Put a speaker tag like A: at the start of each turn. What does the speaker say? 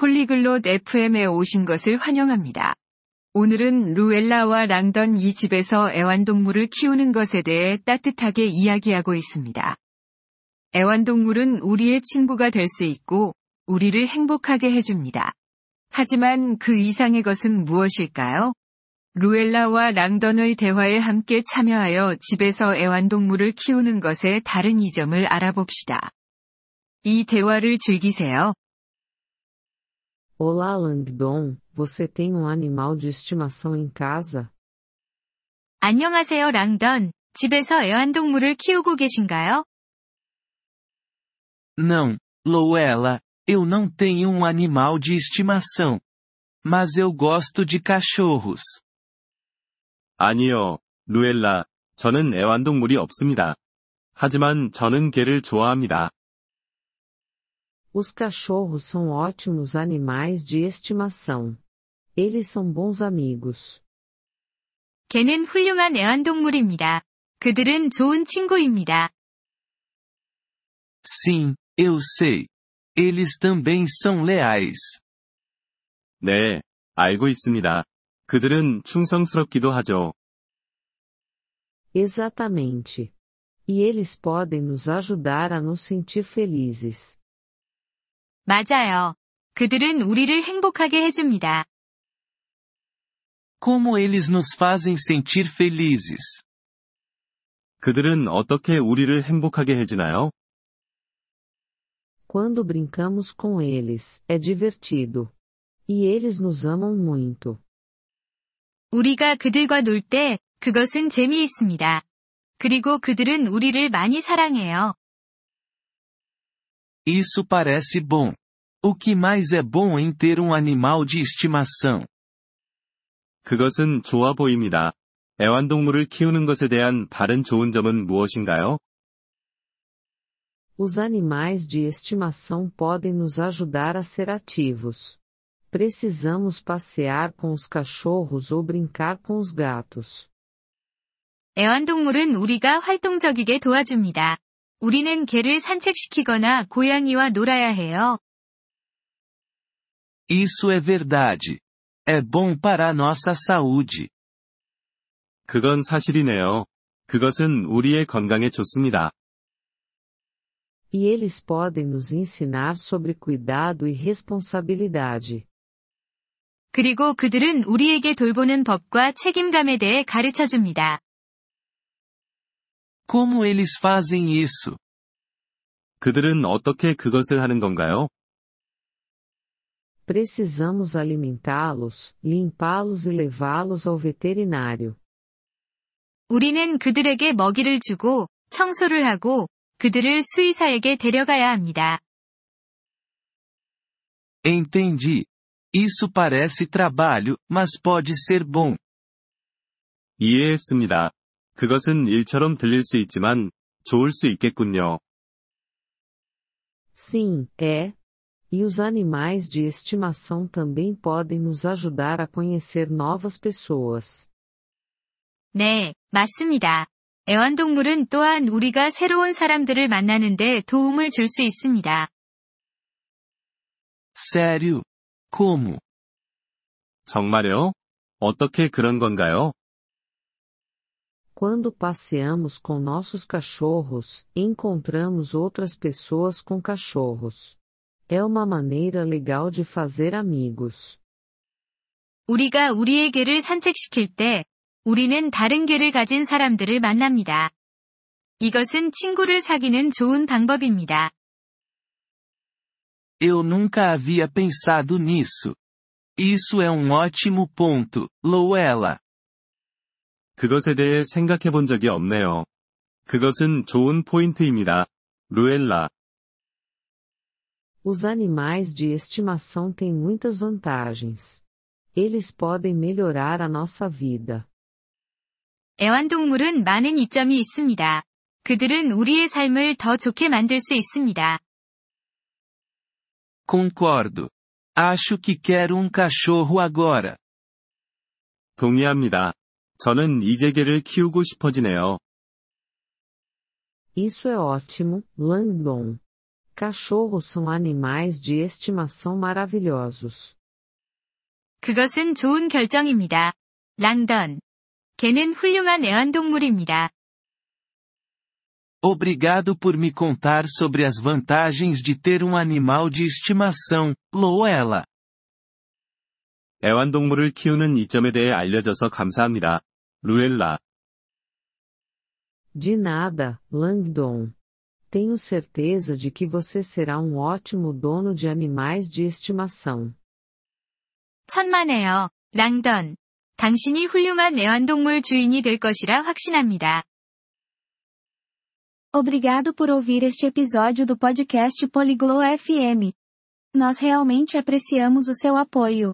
A: 폴리글롯 FM에 오신 것을 환영합니다. 오늘은 루엘라와 랑던 이 집에서 애완동물을 키우는 것에 대해 따뜻하게 이야기하고 있습니다. 애완동물은 우리의 친구가 될 수 있고, 우리를 행복하게 해줍니다. 하지만 그 이상의 것은 무엇일까요? 루엘라와 랑던의 대화에 함께 참여하여 집에서 애완동물을 키우는 것의 다른 이점을 알아봅시다. 이 대화를 즐기세요.
B: Olá Langdon, você tem um animal de estimação em casa?
A: 안녕하세요 랑던. 집에서 애완동물을 키우고 계신가요?
C: Não, Louela, eu não tenho um animal de estimação. Mas eu gosto de cachorros.
D: 아니요, 루엘라. 저는 애완동물이 없습니다. 하지만 저는 개를 좋아합니다.
B: Os cachorros são ótimos animais de estimação. Eles são bons amigos.
A: 개는 훌륭한 애완동물입니다. 그들은 좋은 친구입니다.
C: Sim, eu sei. Eles também são leais.
D: 네, 알고 있습니다. 그들은 충성스럽기도 하죠.
B: Exatamente. E eles podem nos ajudar a nos sentir felizes.
A: 맞아요. 그들은 우리를 행복하게 해줍니다.
C: Como eles nos fazem sentir felizes?
D: 그들은 어떻게 우리를 행복하게 해주나요?
B: Quando brincamos com eles, é divertido. E eles nos amam muito.
A: 우리가 그들과 놀 때, 그것은 재미있습니다. 그리고 그들은 우리를 많이 사랑해요.
C: Isso parece bom. O que mais é bom em ter um animal de estimação?
D: 그것은 좋아 보입니다. 애완동물을 키우는 것에 대한 다른 좋은 점은 무엇인가요?
B: Os animais de estimação podem nos ajudar a ser ativos. Precisamos passear com os cachorros ou brincar com os gatos.
A: 애완동물은 우리가 활동적이게 도와줍니다. 우리는 개를 산책시키거나 고양이와 놀아야 해요.
C: Isso é verdade. É bom para a nossa saúde.
D: 그건 사실이네요. 그것은 우리의 건강에 좋습니다.
B: E eles podem nos ensinar sobre cuidado e responsabilidade.
A: 그리고 그들은 우리에게 돌보는 법과 책임감에 대해 가르쳐 줍니다.
C: Como eles fazem isso?
D: 그들은 어떻게 그것을 하는 건가요?
B: Precisamos alimentá-los, limpá-los e levá-los ao veterinário.
A: 우리는 그들에게 먹이를 주고, 청소를 하고, 그들을 수의사에게 데려가야 합니다.
C: Entendi. Isso parece trabalho, mas pode ser bom.
D: 이해했습니다. 그것은 일처럼 들릴 수 있지만, 좋을 수 있겠군요.
B: Sim, é. E os animais de estimação também podem nos ajudar a conhecer novas pessoas.
A: 네, 맞습니다. 애완동물은 또한 우리가 새로운 사람들을 만나는데 도움을 줄 수 있습니다.
C: Sério? Como?
D: 정말요? 어떻게 그런 건가요?
B: Quando passeamos com nossos cachorros, encontramos outras pessoas com cachorros. É uma maneira legal de fazer amigos.
A: 우리가 우리의 개를 산책시킬 때, 우리는 다른 개를 가진 사람들을 만납니다. 이것은 친구를 사귀는 좋은 방법입니다.
C: Eu nunca havia pensado nisso. Isso é um ótimo ponto, Louela.
D: 그것에 대해 생각해 본 적이 없네요. 그것은 좋은 포인트입니다. 루엘라.
B: Os animais de estimação têm muitas vantagens. Eles podem melhorar a nossa vida.
A: 애완동물은 많은 이점이 있습니다. 그들은 우리의 삶을 더 좋게 만들 수 있습니다.
C: Concordo. Acho que quero um cachorro agora.
D: 동의합니다. 저는 이제 개를 키우고 싶어지네요.
B: Isso é ótimo, Langdon. Cachorros são animais de estimação maravilhosos.
A: 그것은 좋은 결정입니다. 랑던. 개는 훌륭한 애완동물입니다.
C: Obrigado por me contar sobre as vantagens de ter um animal de estimação, Loela.
D: 애완동물을 키우는 이점에 대해 알려줘서 감사합니다. 루엘라.
B: De nada, Langdon. Tenho certeza de que você será um ótimo dono de animais de estimação.
A: 천만에요, 랑던. 당신이 훌륭한 애완동물 주인이 될 것이라 확신합니다.
E: Obrigado por ouvir este episódio do podcast Poliglo FM. Nós realmente apreciamos o seu apoio.